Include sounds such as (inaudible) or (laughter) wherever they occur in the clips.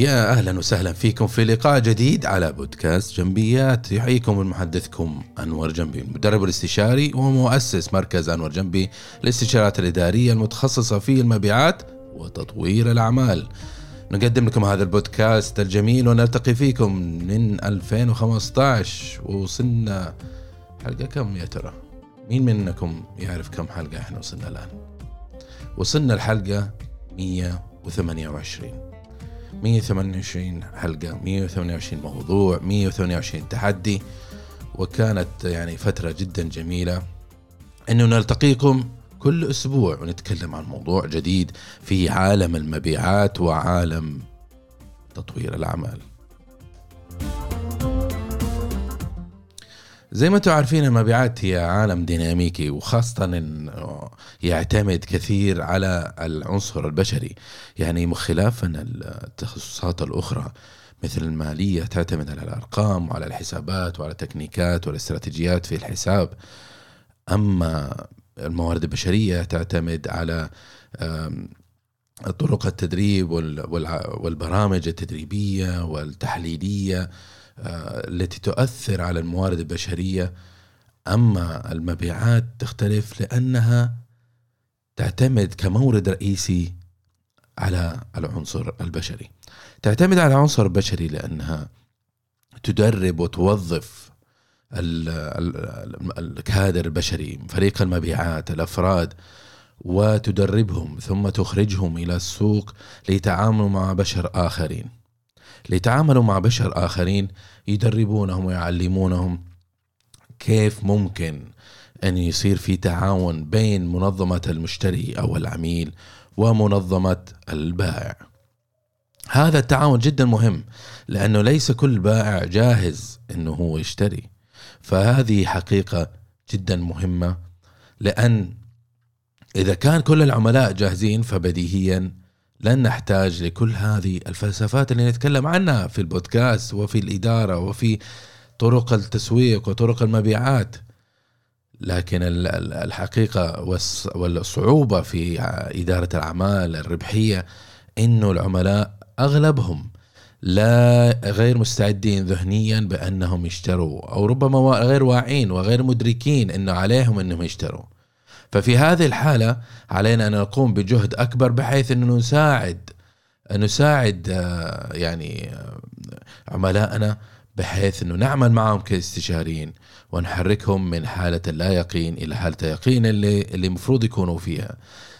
ويا أهلا وسهلا فيكم في لقاء جديد على بودكاست جنبيات يحييكم من محدثكم أنور جنبي المدرب الاستشاري ومؤسس مركز أنور جنبي للاستشارات الإدارية المتخصصة في المبيعات وتطوير الأعمال. نقدم لكم هذا البودكاست الجميل ونلتقي فيكم من 2015 ووصلنا حلقة كم يا ترى؟ مين منكم يعرف كم حلقة إحنا وصلنا الآن؟ وصلنا الحلقة 128 128 حلقة 128 موضوع 128 تحدي وكانت يعني فترة جدا جميلة إنه نلتقيكم كل أسبوع ونتكلم عن موضوع جديد في عالم المبيعات وعالم تطوير الاعمال. زي ما أنتم عارفين المبيعات هي عالم ديناميكي وخاصة انه يعتمد كثير على العنصر البشري. يعني خلافا التخصصات الأخرى مثل المالية تعتمد على الأرقام وعلى الحسابات وعلى التكنيكات والاستراتيجيات في الحساب. أما الموارد البشرية تعتمد على طرق التدريب والبرامج التدريبية والتحليلية. التي تؤثر على الموارد البشرية. أما المبيعات تختلف لأنها تعتمد كمورد رئيسي على العنصر البشري. تعتمد على العنصر البشري لأنها تدرب وتوظف الكادر البشري فريق المبيعات الأفراد وتدربهم ثم تخرجهم إلى السوق ليتعاملوا مع بشر آخرين. ليتعاملوا مع بشر آخرين يدربونهم ويعلمونهم كيف ممكن أن يصير في تعاون بين منظمة المشتري أو العميل ومنظمة البائع. هذا التعاون جدا مهم لأنه ليس كل بائع جاهز أنه هو يشتري. فهذه حقيقة جدا مهمة لأن إذا كان كل العملاء جاهزين فبديهيا لن نحتاج لكل هذه الفلسفات اللي نتكلم عنها في البودكاست وفي الإدارة وفي طرق التسويق وطرق المبيعات. لكن الحقيقة والصعوبة في إدارة الأعمال الربحية إنه العملاء أغلبهم لا غير مستعدين ذهنيا بأنهم يشتروا أو ربما غير واعين وغير مدركين أنه عليهم أنهم يشتروا. ففي هذه الحالة علينا أن نقوم بجهد أكبر بحيث أنه نساعد نساعد آه، يعني آه، عملائنا بحيث أنه نعمل معهم كاستشاريين ونحركهم من حالة اللا يقين إلى حالة اليقين اللي اللي المفروض يكونوا فيها.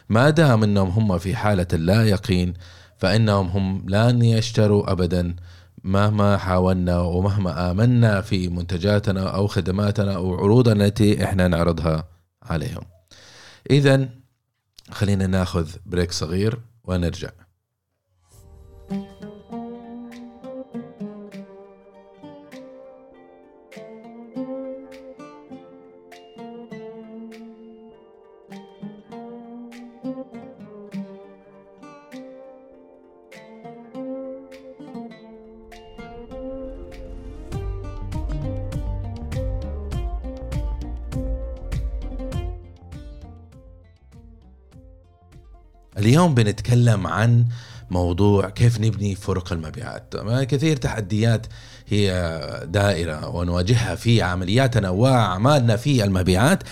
ما دام أنهم هم في حالة اللا يقين فإنهم هم لن يشتروا أبدا مهما حاولنا ومهما آمنا في منتجاتنا أو خدماتنا أو عروضنا التي إحنا نعرضها عليهم. اذا خلينا ناخذ بريك صغير ونرجع. اليوم بنتكلم عن موضوع كيف نبني فرق المبيعات. كثير تحديات هي دائرة ونواجهها في عملياتنا وأعمالنا في المبيعات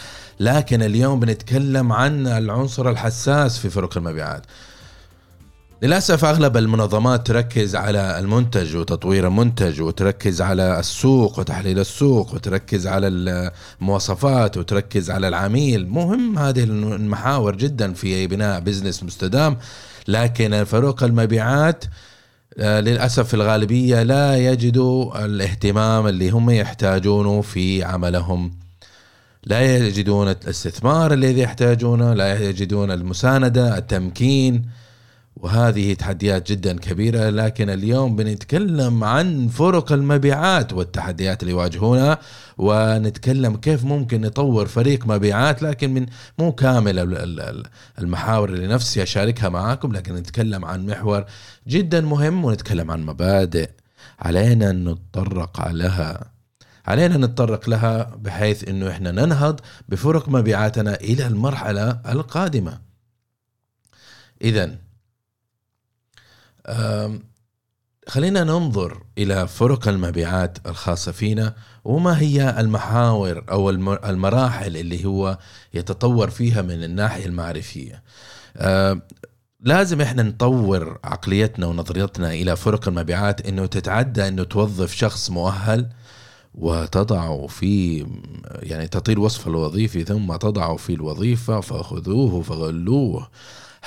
لكن اليوم بنتكلم عن العنصر الحساس في فرق المبيعات. للأسف أغلب المنظمات تركز على المنتج وتطوير المنتج وتركز على السوق وتحليل السوق وتركز على المواصفات وتركز على العميل. مهم هذه المحاور جدا في بناء بزنس مستدام لكن فروق المبيعات آه، للأسف الغالبية لا يجدوا الاهتمام اللي هم يحتاجونه في عملهم. لا يجدون الاستثمار الذي يحتاجونه لا يجدون المساندة التمكين. وهذه تحديات جدا كبيرة لكن اليوم بنتكلم عن فرق المبيعات والتحديات اللي يواجهونها ونتكلم كيف ممكن نطور فريق مبيعات لكن من مو كامل المحاور اللي نفسي أشاركها معاكم لكن نتكلم عن محور جدا مهم ونتكلم عن مبادئ علينا نتطرق لها علينا نتطرق لها بحيث إنه إحنا ننهض بفرق مبيعاتنا إلى المرحلة القادمة. اذا خلينا ننظر إلى فرق المبيعات الخاصة فينا وما هي المحاور أو المراحل اللي هو يتطور فيها من الناحية المعرفية. لازم إحنا نطور عقليتنا ونظريتنا إلى فرق المبيعات إنه تتعدى إنه توظف شخص مؤهل وتضعه في يعني تعطيه الوصف الوظيفي ثم تضعه في الوظيفة فخذوه فغلوه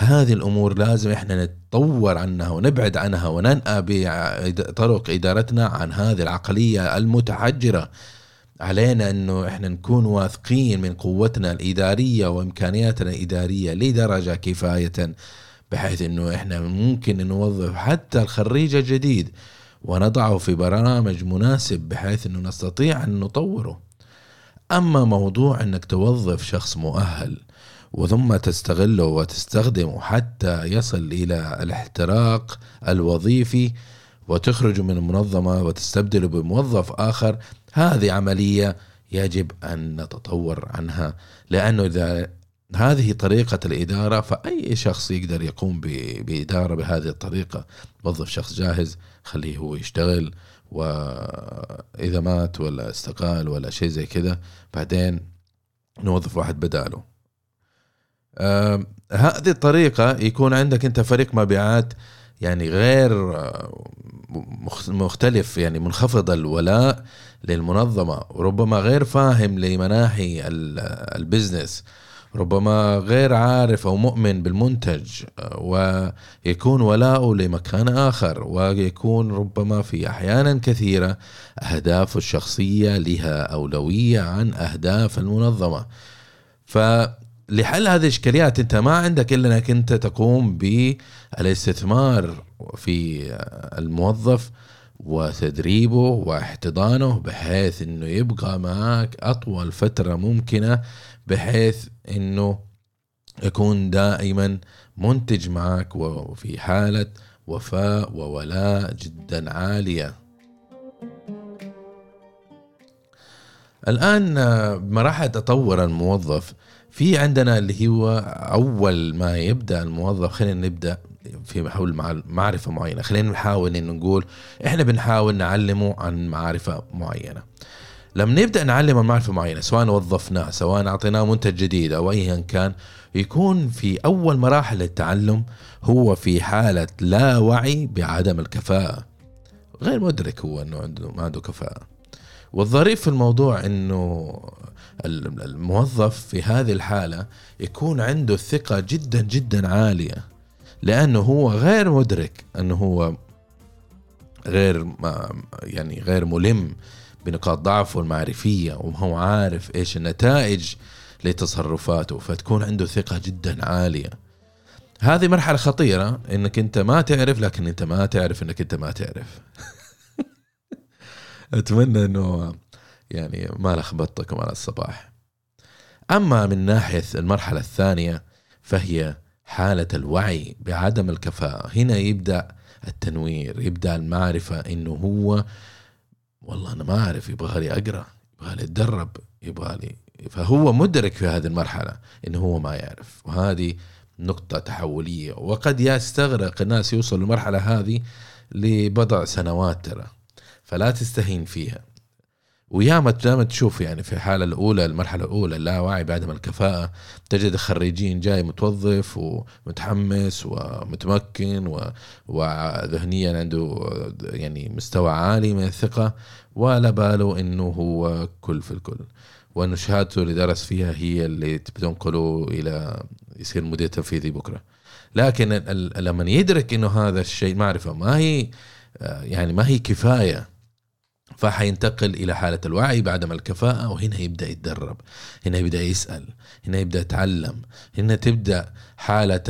هذه الأمور لازم إحنا نتطور عنها ونبعد عنها وننأى بطرق إدارتنا عن هذه العقلية المتحجرة. علينا إنه إحنا نكون واثقين من قوتنا الإدارية وإمكانياتنا الإدارية لدرجة كفاية بحيث إنه إحنا ممكن نوظف حتى الخريج الجديد ونضعه في برنامج مناسب بحيث إنه نستطيع أن نطوره. أما موضوع إنك توظف شخص مؤهل وثم تستغله وتستخدمه حتى يصل إلى الاحتراق الوظيفي وتخرج من المنظمة وتستبدله بموظف آخر. هذه عملية يجب أن نتطور عنها لأنه إذا هذه طريقة الإدارة فأي شخص يقدر يقوم بإدارة بهذه الطريقة؟ وظف شخص جاهز خليه هو يشتغل وإذا مات ولا استقال ولا شيء زي كذا بعدين نوظف واحد بداله. هذه الطريقة يكون عندك أنت فريق مبيعات يعني غير آه، مختلف يعني منخفض الولاء للمنظمة وربما غير فاهم لمناحي البزنس ربما غير عارف أو مؤمن بالمنتج ويكون ولاؤه لمكان آخر ويكون ربما في أحيانا كثيرة أهدافه الشخصية لها أولوية عن أهداف المنظمة. فلحل هذه الإشكاليات أنت ما عندك إلا أنك أنت تقوم بالاستثمار في الموظف وتدريبه واحتضانه بحيث إنه يبقى معك أطول فترة ممكنة بحيث إنه يكون دائما منتج معك وفي حالة وفاء وولاء جدا عالية. الآن مراحل تطور الموظف في عندنا اللي هو أول ما يبدأ الموظف خلينا نبدأ في حول معرفة معينة. خلينا نحاول إنه نقول إحنا بنحاول نعلمه عن معرفة معينة. لما نبدأ نعلم المعرفه معينة سواء وظفناه سواء أعطيناه منتج جديد أو ايا كان يكون في أول مراحل التعلم هو في حالة لا وعي بعدم الكفاءة. غير مدرك هو إنه عنده ما عنده كفاءة. والظريف في الموضوع إنه الموظف في هذه الحالة يكون عنده ثقة جدا جدا عالية لأنه هو غير مدرك إنه هو غير يعني غير ملم بنقاط ضعفه المعرفية وهو عارف إيش النتائج لتصرفاته فتكون عنده ثقة جدا عالية. هذه مرحلة خطيرة إنك أنت ما تعرف لكن أنت ما تعرف إنك أنت ما تعرف. (laughs) أتمنى إنه يعني ما لخبطتكم على الصباح. أما من ناحية المرحلة الثانية فهي حالة الوعي بعدم الكفاءة. هنا يبدأ التنوير يبدأ المعرفة إنه هو والله أنا ما أعرف يبغى لي أقرأ يبغى لي أتدرب يبغى لي فهو مدرك في هذه المرحلة إنه هو ما يعرف. وهذه نقطة تحولية. وقد يستغرق الناس يوصلوا للمرحلة هذه لبضع سنوات ترى. فلا تستهين فيها. وياما دائما تشوف يعني في الحالة الأولى المرحلة الأولى اللاوعي بعدم الكفاءة تجد خريجين جاي متوظف ومتحمس ومتمكن وذهنيا عنده يعني مستوى عالي من الثقة ولا باله إنه هو كل في الكل. وانه شهادته اللي درس فيها هي اللي بتنقله إلى يصير مدير تنفيذي بكرة. لكن لما يدرك إنه هذا الشيء معرفة ما هي يعني ما هي كفاية فحينتقل إلى حالة الوعي بعدم الكفاءة وهنا يبدأ يتدرب هنا يبدأ يسأل هنا يبدأ يتعلم هنا تبدأ حالة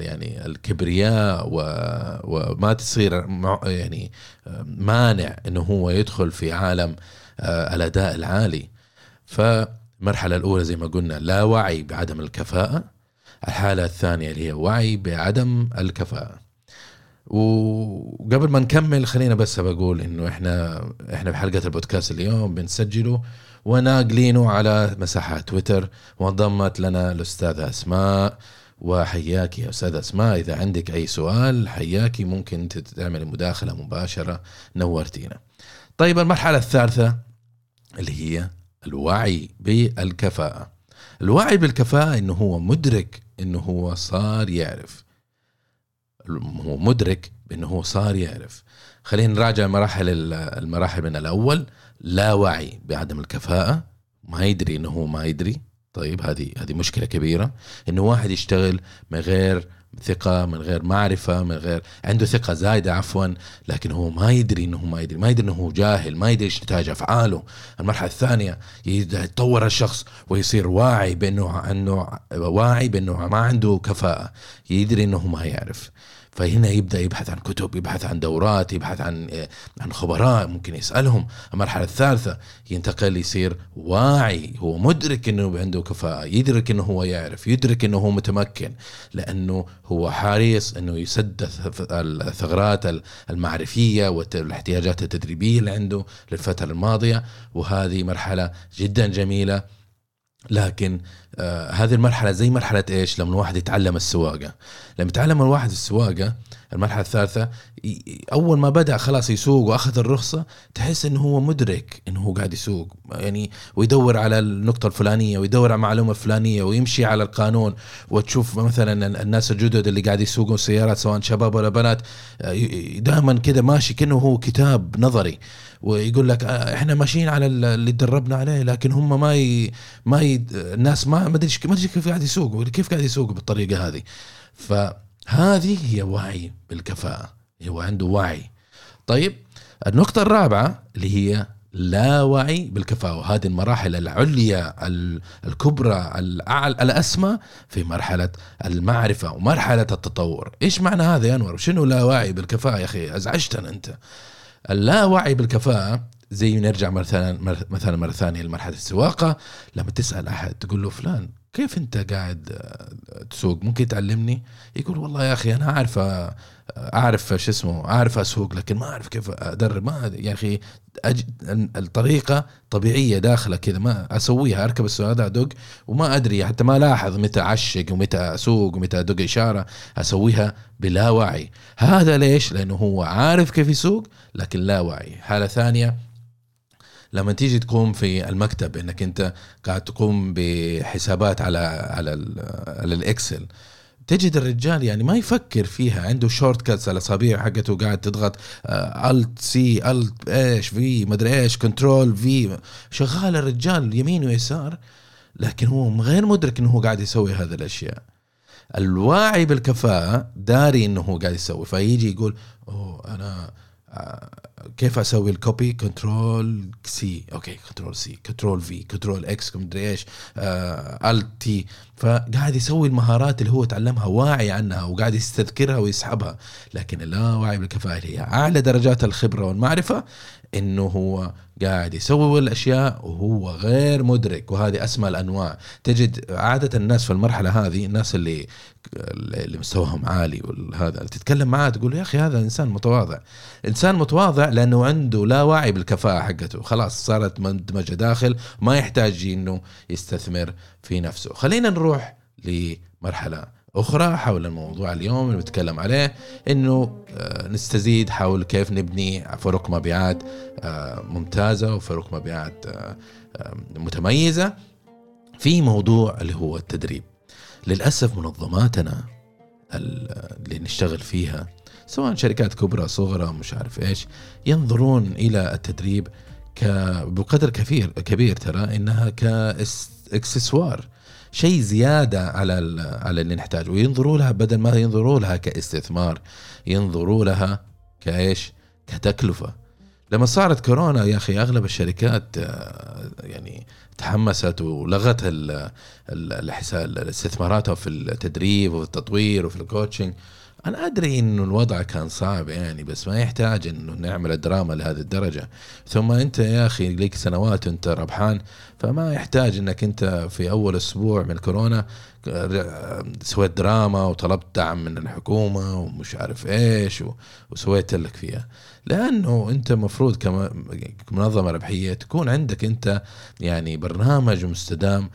يعني الكبرياء وما تصير يعني مانع إنه هو يدخل في عالم آه، الأداء العالي. فالمرحلة الأولى زي ما قلنا لا وعي بعدم الكفاءة. الحالة الثانية اللي هي وعي بعدم الكفاءة. وقبل ما نكمل خلينا بس بقول إنه إحنا إحنا بحلقه البودكاست اليوم بنسجله وناقلينه على مساحات تويتر وانضمت لنا الأستاذة أسماء وحياك يا أستاذ أسماء إذا عندك أي سؤال حياكي ممكن تعمل مداخلة مباشرة نورتينا. طيب المرحلة الثالثة اللي هي الوعي بالكفاءة. الوعي بالكفاءة إنه هو مدرك إنه هو صار يعرف. هو مدرك بأنه هو صار يعرف. خلينا نراجع مراحل المراحل من الأول. لا وعي بعدم الكفاءة. ما يدري إنه هو ما يدري. طيب هذه هذه مشكلة كبيرة. إنه واحد يشتغل من غير ثقة من غير معرفة من غير عنده ثقة زايدة عفوا لكن هو ما يدري إنه ما يدري ما يدري إنه جاهل ما يدري إيش نتائج أفعاله. المرحلة الثانية يتطور الشخص ويصير واعي بأنه انه واعي بأنه ما عنده كفاءة يدري إنه ما يعرف. فهنا يبدأ يبحث عن كتب يبحث عن دورات يبحث عن عن خبراء ممكن يسألهم. المرحله الثالثة ينتقل يصير واعي. هو مدرك إنه عنده كفاءة يدرك إنه هو يعرف يدرك إنه هو متمكن لأنه هو حريص إنه يسد الثغرات المعرفية والاحتياجات التدريبية اللي عنده للفترة الماضية. وهذه مرحلة جدا جميلة لكن آه هذه المرحلة زي مرحلة إيش؟ لما الواحد يتعلم السواقة، لما يتعلم الواحد السواقة المرحلة الثالثة أول ما بدأ خلاص يسوق وأخذ الرخصة تحس إنه هو مدرك إنه هو قاعد يسوق. يعني ويدور على النقطة الفلانية ويدور على المعلومة الفلانية ويمشي على القانون. وتشوف مثلا الناس الجدد اللي قاعد يسوقون سيارات سواء شباب ولا بنات آه، دائما كده ماشي كأنه هو كتاب نظري. ويقول لك آه، إحنا ماشيين على اللي تدربنا عليه لكن هم ما ي... ما ي... الناس ما ما أدري ما أدري كيف قاعد يسوقوا كيف قاعد يسوقوا بالطريقة هذه. فهذه هي وعي بالكفاءة هو عنده وعي. طيب النقطة الرابعة اللي هي لا وعي بالكفاءة وهذه المراحل العليا الكبرى الأعلى الأسمى في مرحلة المعرفة ومرحلة التطور. إيش معنى هذا يا أنور؟ شنو لا وعي بالكفاءة يا أخي؟ أزعجتنا أنت. اللاوعي بالكفاءة زي نرجع مثلا مثلا مرة ثانية لمرحلة السواقة لما تسأل أحد تقول له فلان كيف أنت قاعد آه، تسوق؟ ممكن تعلمني يقول والله يا أخي أنا أعرف آه، أعرف شو اسمه أعرف أسوق لكن ما أعرف كيف أدرب. ما يا أخي. الطريقة طبيعية داخلة كذا ما أسويها أركب السياره أدق وما أدري حتى ما لاحظ متى أعشق ومتى أسوق ومتى أدق إشارة أسويها بلا وعي. هذا ليش؟ لأنه هو عارف كيف يسوق لكن لا وعي. حالة ثانية لما تيجي تقوم في المكتب إنك أنت قاعد تقوم بحسابات على على على ال Excel تجد الرجال يعني ما يفكر فيها عنده shortcuts على الأصابع حقته قاعد تضغط Alt C Alt إيش V مدري إيش control V شغال الرجال يمين ويسار لكن هو غير مدرك إنه هو قاعد يسوي هذه الأشياء. الواعي بالكفاءة داري إنه هو قاعد يسوي فيجي يقول أوه أنا كيف أسوي ال copy control C okay control C control V control X مدري إيش. Alt T فقاعد يسوي المهارات اللي هو تعلمها واعي عنها وقاعد يستذكرها ويسحبها. لكن اللا واعي بالكفاءة. هي أعلى درجات الخبرة والمعرفة إنه هو قاعد يسوي الأشياء وهو غير مدرك وهذه أسمى الأنواع. تجد عادة الناس في المرحلة هذه الناس اللي اللي مستواهم عالي وهذا تتكلم معاه تقول يا أخي هذا إنسان متواضع. إنسان متواضع لأنه عنده لا وعي بالكفاءة حقته. خلاص صارت مندمجة داخل ما يحتاج إنه يستثمر في نفسه. خلينا نروح لمرحلة أخرى حول الموضوع اليوم اللي بنتكلم عليه إنه آه، نستزيد حول كيف نبني فرق مبيعات آه، ممتازة وفرق مبيعات آه، متميزة في موضوع اللي هو التدريب. للأسف منظماتنا اللي نشتغل فيها سواء شركات كبرى صغرى مش عارف إيش ينظرون إلى التدريب بقدر كبير كبير ترى إنها كإكسسوار. شيء زيادة على على اللي نحتاجه. وينظروا لها بدل ما ينظروا لها كاستثمار ينظروا لها كإيش؟ كتكلفة. لما صارت كورونا يا أخي أغلب الشركات آه، يعني تحمست ولغت الحساب استثماراتها في التدريب وفي التطوير وفي ال coaching أنا أدري إنه الوضع كان صعب يعني بس ما يحتاج إنه نعمل الدراما لهذه الدرجة. ثم أنت يا أخي لك سنوات وأنت ربحان فما يحتاج إنك أنت في أول أسبوع من كورونا سويت دراما وطلبت دعم من الحكومة ومش عارف إيش وسويت لك فيها. لأنه أنت مفروض كمنظمة ربحية تكون عندك أنت يعني برنامج مستدام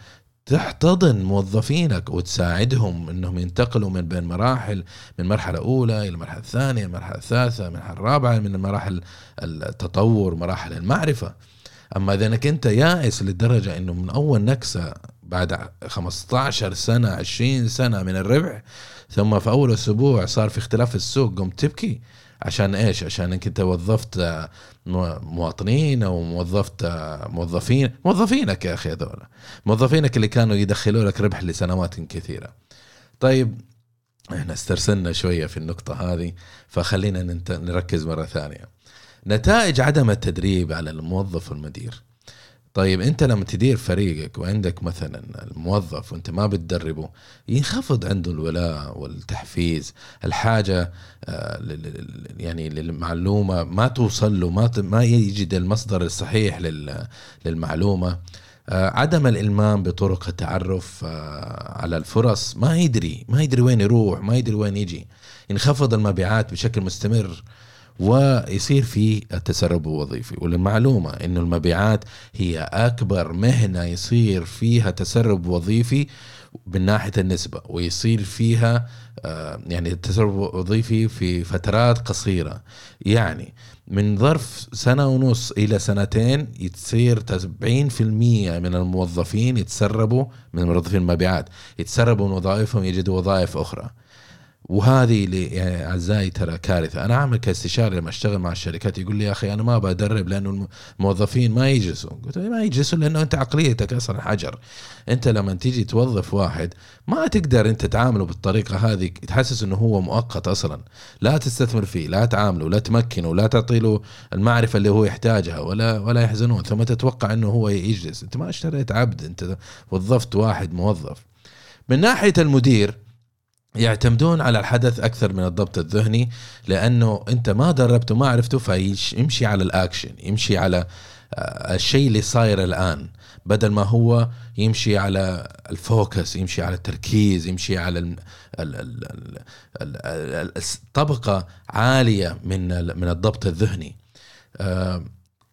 تحتضن موظفينك وتساعدهم إنهم ينتقلوا من بين مراحل من مرحلة أولى إلى المرحله الثانية المرحله الثالثه المرحله الرابعه من مراحل التطور مراحل المعرفة. أما إذا إنك أنت يائس للدرجه إنه من أول نكسة بعد 15 سنة 20 سنة من الربح ثم في أول أسبوع صار في اختلاف السوق قمت تبكي. عشان إيش؟ عشان إنك أنت وظفت مواطنين أو وظفت موظفين موظفينك يا أخي هذول موظفينك اللي كانوا يدخلوا لك ربح لسنوات كثيرة. طيب إحنا استرسلنا شوية في النقطة هذه فخلينا نركز مرة ثانية. نتائج عدم التدريب على الموظف والمدير طيب انت لما تدير فريقك وعندك مثلا الموظف وانت ما بتدربه ينخفض عنده الولاء والتحفيز الحاجة آه، يعني للمعلومة ما توصل له ما ما يجد المصدر الصحيح للمعلومة. آه، عدم الإلمام بطرق التعرف آه، على الفرص ما يدري ما يدري وين يروح ما يدري وين يجي. ينخفض المبيعات بشكل مستمر. ويصير في التسرب الوظيفي وللمعلومة أنه المبيعات هي أكبر مهنة يصير فيها تسرب وظيفي من ناحية النسبة ويصير فيها آه، يعني التسرب الوظيفي في فترات قصيرة. يعني من ظرف سنة ونص إلى سنتين يتصير 70% من الموظفين يتسربوا من موظفين المبيعات. يتسربوا من وظائفهم يجدوا وظائف أخرى. وهذه اللي يعني أعزائي ترى كارثة. أنا اعمل كاستشاري لما أشتغل مع الشركات يقول لي يا أخي أنا ما بدرب لأنه الموظفين ما يجلسوا قلت له ما يجلسوا لأنه أنت عقليتك أصلا حجر. أنت لما تيجي توظف واحد ما تقدر أنت تعامله بالطريقة هذه تحسس إنه هو مؤقت أصلا. لا تستثمر فيه لا تعامله لا تمكنه لا تعطي له المعرفة اللي هو يحتاجها ولا ولا يحزنون. ثم تتوقع إنه هو يجلس. أنت ما اشتريت عبد أنت وظفت واحد موظف. من ناحية المدير يعتمدون على الحدث أكثر من الضبط الذهني لأنه أنت ما دربته ما عرفته فيمشي على الأكشن يمشي على آه، الشيء اللي صاير الآن بدل ما هو يمشي على الفوكس يمشي على التركيز يمشي على طبقة عالية من من الضبط الذهني. آه،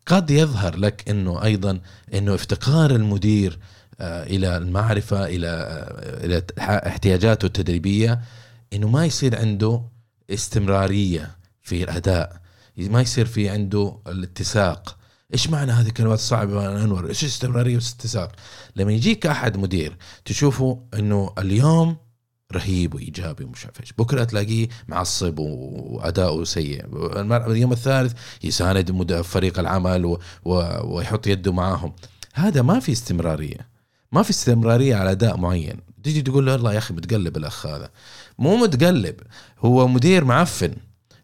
قد يظهر لك إنه أيضا إنه افتقار المدير إلى المعرفة إلى آه، إلى احتياجاته التدريبية إنه ما يصير عنده استمرارية في الأداء ما يصير في عنده الاتساق. إيش معنى هذه الكلمات الصعبة؟ أنور. إيش استمرارية واتساق لما يجيك أحد مدير تشوفه إنه اليوم رهيب وإيجابي ومش عارف إيش بكرة تلاقيه معصب وأداؤه سيء. اليوم الثالث يساند فريق العمل. ويحط يده معاهم. هذا ما في استمرارية. ما في استمرارية على أداء معين. تيجي تقول له والله يا أخي متقلب الأخ هذا. مو متقلب هو مدير معفن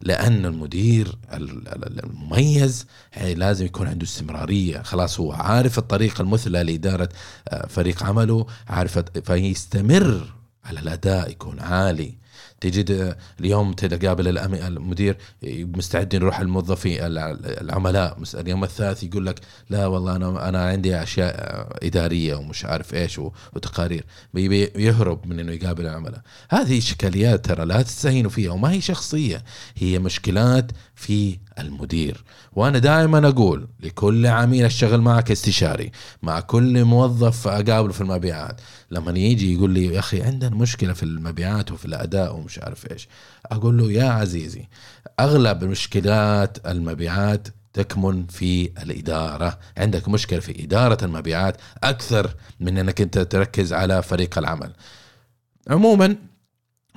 لأن المدير المميز يعني لازم يكون عنده استمرارية. خلاص هو عارف الطريقة المثلى لإدارة آه، فريق عمله عارف فيستمر على الأداء يكون عالي. تجد اليوم تقابل المدير مستعد يروح الموظفين العملاء اليوم الثالث يقول لك لا والله أنا أنا عندي أشياء إدارية ومش عارف إيش وتقارير. يهرب من إنه يقابل العملاء. هذه إشكاليات ترى لا تستهينوا فيها وما هي شخصية هي مشكلات في المدير. وأنا دائما أقول لكل عميل أشتغل معك استشاري مع كل موظف أقابله في المبيعات. لما يجي يقول لي يا أخي عندنا مشكلة في المبيعات وفي الأداء ومش عارف إيش. أقول له يا عزيزي أغلب مشكلات المبيعات تكمن في الإدارة. عندك مشكلة في إدارة المبيعات أكثر من أنك أنت تركز على فريق العمل. عموما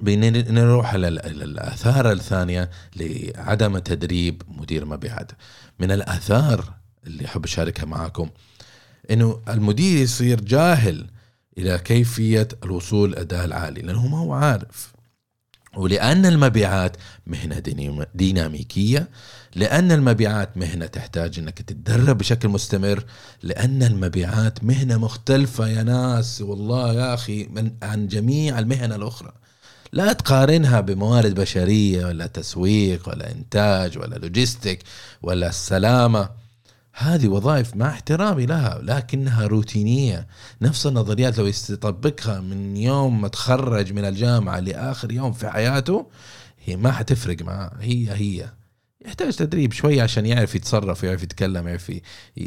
بنروح الآثار الثانية لعدم تدريب مدير مبيعات. من الآثار اللي أحب أشاركها معاكم أنه المدير يصير جاهل إلى كيفية الوصول الأداء العالي لأنه ما هو عارف. ولأن المبيعات مهنة ديناميكية لأن المبيعات مهنة تحتاج أنك تتدرب بشكل مستمر لأن المبيعات مهنة مختلفة يا ناس. والله يا أخي من عن جميع المهن الأخرى. لا تقارنها بموارد بشرية ولا تسويق ولا إنتاج ولا لوجيستيك ولا السلامة. هذه وظائف مع احترامي لها لكنها روتينية. نفس النظريات لو يستطبقها من يوم ما تخرج من الجامعة لآخر يوم في حياته هي ما حتفرق معاه. هي هي. يحتاج تدريب شوية عشان يعرف يتصرف يعرف يتكلم يعرف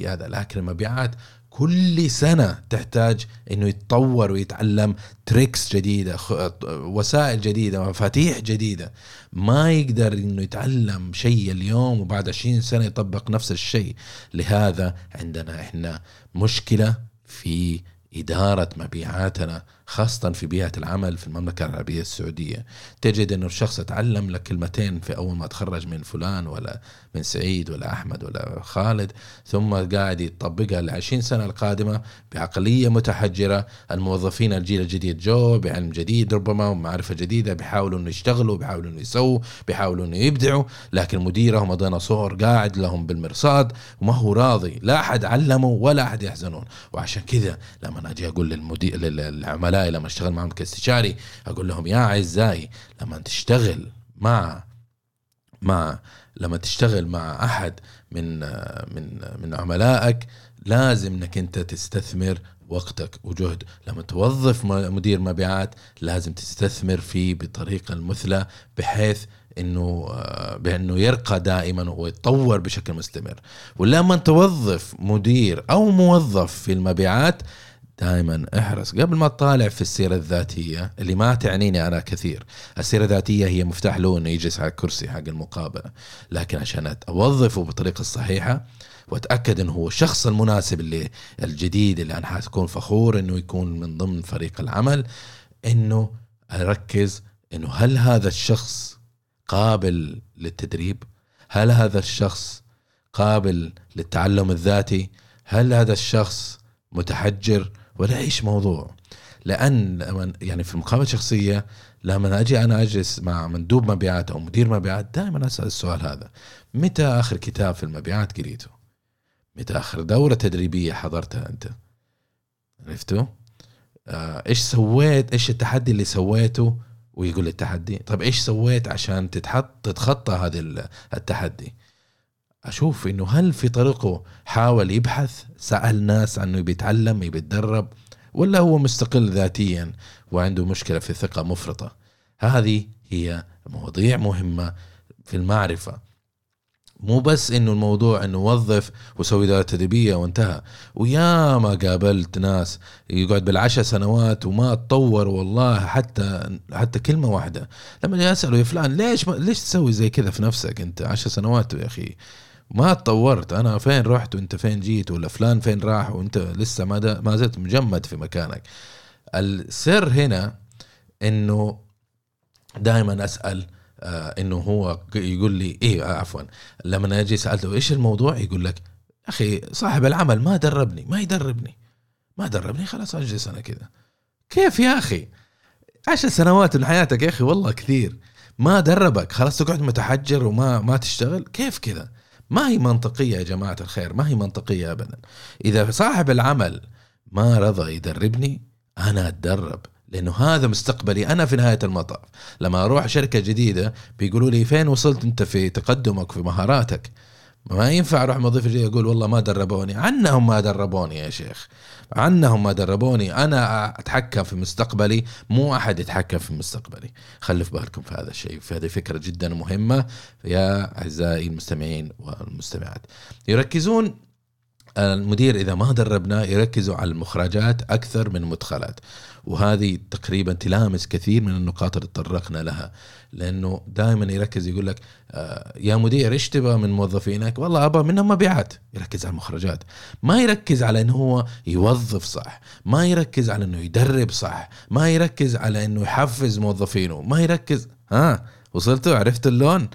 هذا. لكن المبيعات كل سنة تحتاج إنه يتطور ويتعلم تريكس جديدة وسائل جديدة مفاتيح جديدة. ما يقدر إنه يتعلم شيء اليوم وبعد 20 سنة يطبق نفس الشيء. لهذا عندنا إحنا مشكلة في إدارة مبيعاتنا. خاصة في بيئة العمل في المملكة العربية السعودية. تجد أنه الشخص تعلم لك كلمتين في أول ما تخرج من فلان ولا من سعيد ولا أحمد ولا خالد ثم قاعد يطبقها لعشرين سنة القادمة بعقلية متحجرة. الموظفين الجيل الجديد جو بعلم جديد ربما ومعرفة جديدة بيحاولوا أنه يشتغلوا بيحاولوا أنه يسووا بيحاولوا أنه يبدعوا لكن مديرهم ديناصور قاعد لهم بالمرصاد وما هو راضي. لا أحد علمه ولا أحد يحزنون. وعشان كذا لما أجي أقول للمدير للعملاء اعزائي لما اشتغل معهم كاستشاري أقول لهم يا أعزائي لما تشتغل مع مع لما تشتغل مع أحد من من من عملائك لازم إنك أنت تستثمر وقتك وجهد. لما توظف مدير مبيعات لازم تستثمر فيه بطريقة المثلى بحيث إنه بأنه يرقى دائما ويتطور بشكل مستمر. ولما توظف مدير أو موظف في المبيعات دائما احرص قبل ما تطالع في السيرة الذاتية اللي ما تعنيني أنا كثير السيرة الذاتية هي مفتاح له أنه يجلس على الكرسي حق المقابلة لكن عشان أوظفه بالطريقة الصحيحة وأتأكد إنه هو الشخص المناسب اللي الجديد اللي أنا حتكون فخور إنه يكون من ضمن فريق العمل إنه أركز إنه هل هذا الشخص قابل للتدريب؟ هل هذا الشخص قابل للتعلم الذاتي؟ هل هذا الشخص متحجر ولا إيش موضوع لأن يعني في المقابله الشخصيه لما أجي أنا أجلس مع مندوب مبيعات أو مدير مبيعات دائما أسأل السؤال هذا متى آخر كتاب في المبيعات قريته؟ متى آخر دورة تدريبية حضرتها أنت؟ عرفتوا؟ آه إيش سويت؟ إيش التحدي اللي سويته؟ ويقول التحدي طب إيش سويت عشان تتحط تتخطى هذا التحدي؟ أشوف إنه هل في طريقه حاول يبحث سأل ناس عنه بيتعلم بيتدرب ولا هو مستقل ذاتيا وعنده مشكلة في الثقه مفرطة؟ هذه هي مواضيع مهمة في المعرفة. مو بس إنه الموضوع إنه وظف وسوي دورة تدريبية وانتهى. ويا ما قابلت ناس يقعد بالعشر سنوات وما تطور والله حتى حتى كلمة واحدة. لما أسأله يا فلان ليش ما ليش تسوي زي كذا في نفسك أنت؟ عشر سنوات يا أخي. ما تطورت. أنا فين رحت وأنت فين جيت ولا فلان فين راح وأنت لسه ما ما زلت مجمد في مكانك. السر هنا إنه دائما أسأل آه إنه هو يقول لي إيه آه عفوا لما أجي سألته إيش الموضوع؟ يقول لك أخي صاحب العمل ما دربني ما يدربني. ما دربني خلاص أجلس أنا كذا كيف يا أخي؟ عشر سنوات من حياتك يا أخي والله كثير. ما دربك خلاص تقعد متحجر وما ما تشتغل. كيف كذا ما هي منطقية يا جماعة الخير ما هي منطقية أبدا. إذا صاحب العمل ما رضى يدربني أنا أتدرب لأنه هذا مستقبلي أنا في نهاية المطاف. لما أروح شركة جديدة بيقولوا لي فين وصلت أنت في تقدمك في مهاراتك؟ ما ينفع أروح موظف جديد يقول والله ما دربوني. عنهم ما دربوني يا شيخ. عنهم ما دربوني. أنا أتحكم في مستقبلي. مو أحد يتحكم في مستقبلي. خلوا في بالكم في هذا الشيء. فهذه فكرة جدا مهمة يا أعزائي المستمعين والمستمعات. يركزون المدير إذا ما دربنا يركزوا على المخرجات أكثر من المدخلات وهذه تقريبا تلامس كثير من النقاط اللي تطرقنا لها لأنه دائما يركز يقول لك آه، يا مدير إيش تبغى من موظفينك؟ والله أبغى منهم مبيعات. يركز على المخرجات. ما يركز على انه هو يوظف صح. ما يركز على إنه يدرب صح. ما يركز على إنه يحفز موظفينه. ما يركز ها وصلتوا؟ عرفت اللون؟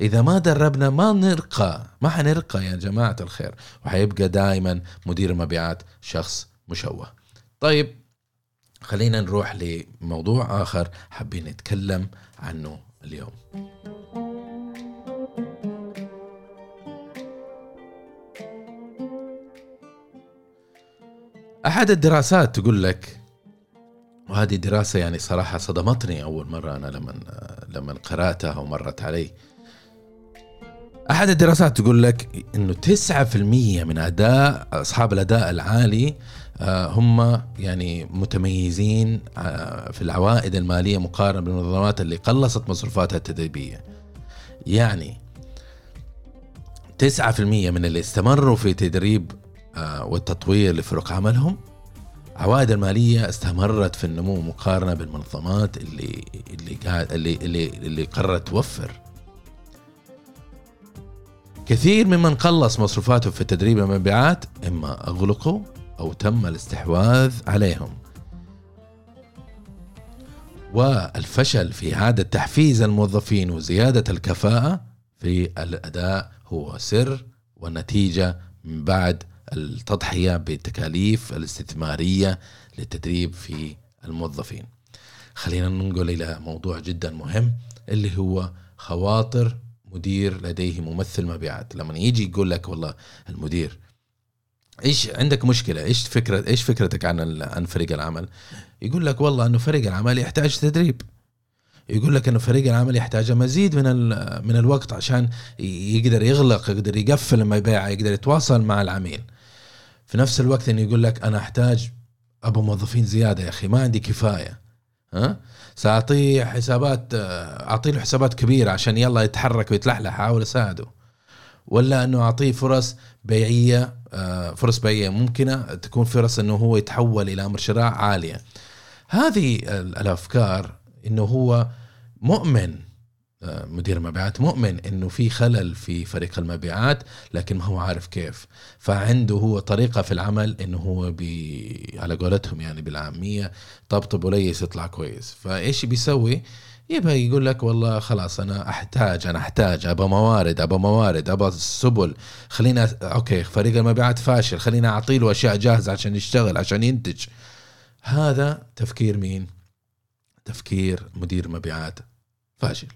إذا ما دربنا ما نرقى ما حنرقى يا جماعة الخير. وحيبقى دائما مدير المبيعات شخص مشوه. طيب خلينا نروح لموضوع آخر. حابين نتكلم عنه اليوم. أحد الدراسات تقول لك وهذه دراسة يعني صراحة صدمتني أول مرة أنا لما لما قرأتها ومرت علي. أحد الدراسات تقول لك إنه 9% من أداء أصحاب الأداء العالي آه، هم يعني متميزين آه، في العوائد المالية مقارنة بالمنظمات اللي قلصت مصروفاتها التدريبية. يعني 9% من اللي استمروا في تدريب آه، والتطوير لفرق عملهم عوائد المالية استمرت في النمو مقارنة بالمنظمات اللي اللي اللي اللي اللي قررت توفر. كثير ممن قلص مصروفاته في تدريب المبيعات إما أغلقوا أو تم الاستحواذ عليهم. والفشل في إعادة تحفيز الموظفين وزيادة الكفاءة في الأداء هو سر والنتيجة من بعد التضحية بالتكاليف الاستثمارية للتدريب في الموظفين. خلينا ننقل إلى موضوع جدا مهم اللي هو خواطر مدير لديه ممثل مبيعات. لما يجي يقول لك والله المدير إيش عندك مشكلة؟ إيش فكره إيش فكرتك عن عن فريق العمل؟ يقول لك والله إنه فريق العمل يحتاج تدريب. يقول لك إنه فريق العمل يحتاج مزيد من من الوقت عشان يقدر يغلق يقدر يقفل المبيع يقدر يتواصل مع العميل. في نفس الوقت إنه يقول لك أنا أحتاج أبو موظفين زيادة يا أخي ما عندي كفاية. ها؟ سأعطيه حسابات اعطي له حسابات كبيرة عشان يلا يتحرك ويتلحلح أحاول أساعده. ولا إنه أعطيه فرص بيعيه آه، فرص بيعيه ممكنة تكون فرص إنه هو يتحول إلى أمر شراء عالية. هذه الأفكار إنه هو مؤمن آه، مدير المبيعات مؤمن إنه في خلل في فريق المبيعات لكن ما هو عارف كيف. فعنده هو طريقة في العمل إنه هو بي على قولتهم يعني بالعامية طبطب وليس يطلع كويس. فإيش بيسوي؟ يبقى يقول لك والله خلاص أنا أحتاج أنا أحتاج ابى موارد ابى موارد ابى سبل. خلينا أوكي فريق المبيعات فاشل خلينا أعطي له أشياء جاهزة عشان يشتغل عشان ينتج. هذا تفكير مين؟ تفكير مدير مبيعات فاشل.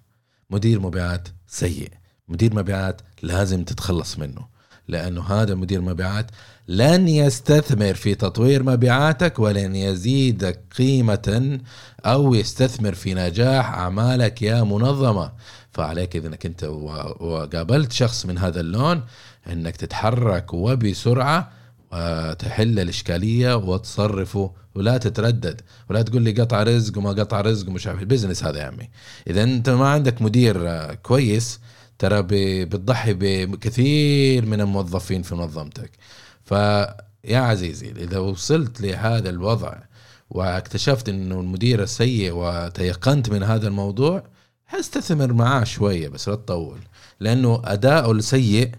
مدير مبيعات سيء. مدير مبيعات لازم تتخلص منه لأنه هذا مدير مبيعات لن يستثمر في تطوير مبيعاتك ولن يزيدك قيمة أو يستثمر في نجاح أعمالك يا منظمة. فعليك إذا إنك وقابلت شخص من هذا اللون إنك تتحرك وبسرعة وتحل الإشكالية وتصرفه ولا تتردد ولا تقول لي قطع رزق وما قطع رزق ومش عارف البزنس هذا يا عمي. إذا أنت ما عندك مدير كويس ترى بتضحي بكثير من الموظفين في منظمتك. فيا عزيزي إذا وصلت لهذا الوضع واكتشفت إنه المدير السيء وتيقنت من هذا الموضوع حستثمر معاه شوية بس لا تطول لأنه اداؤه السيء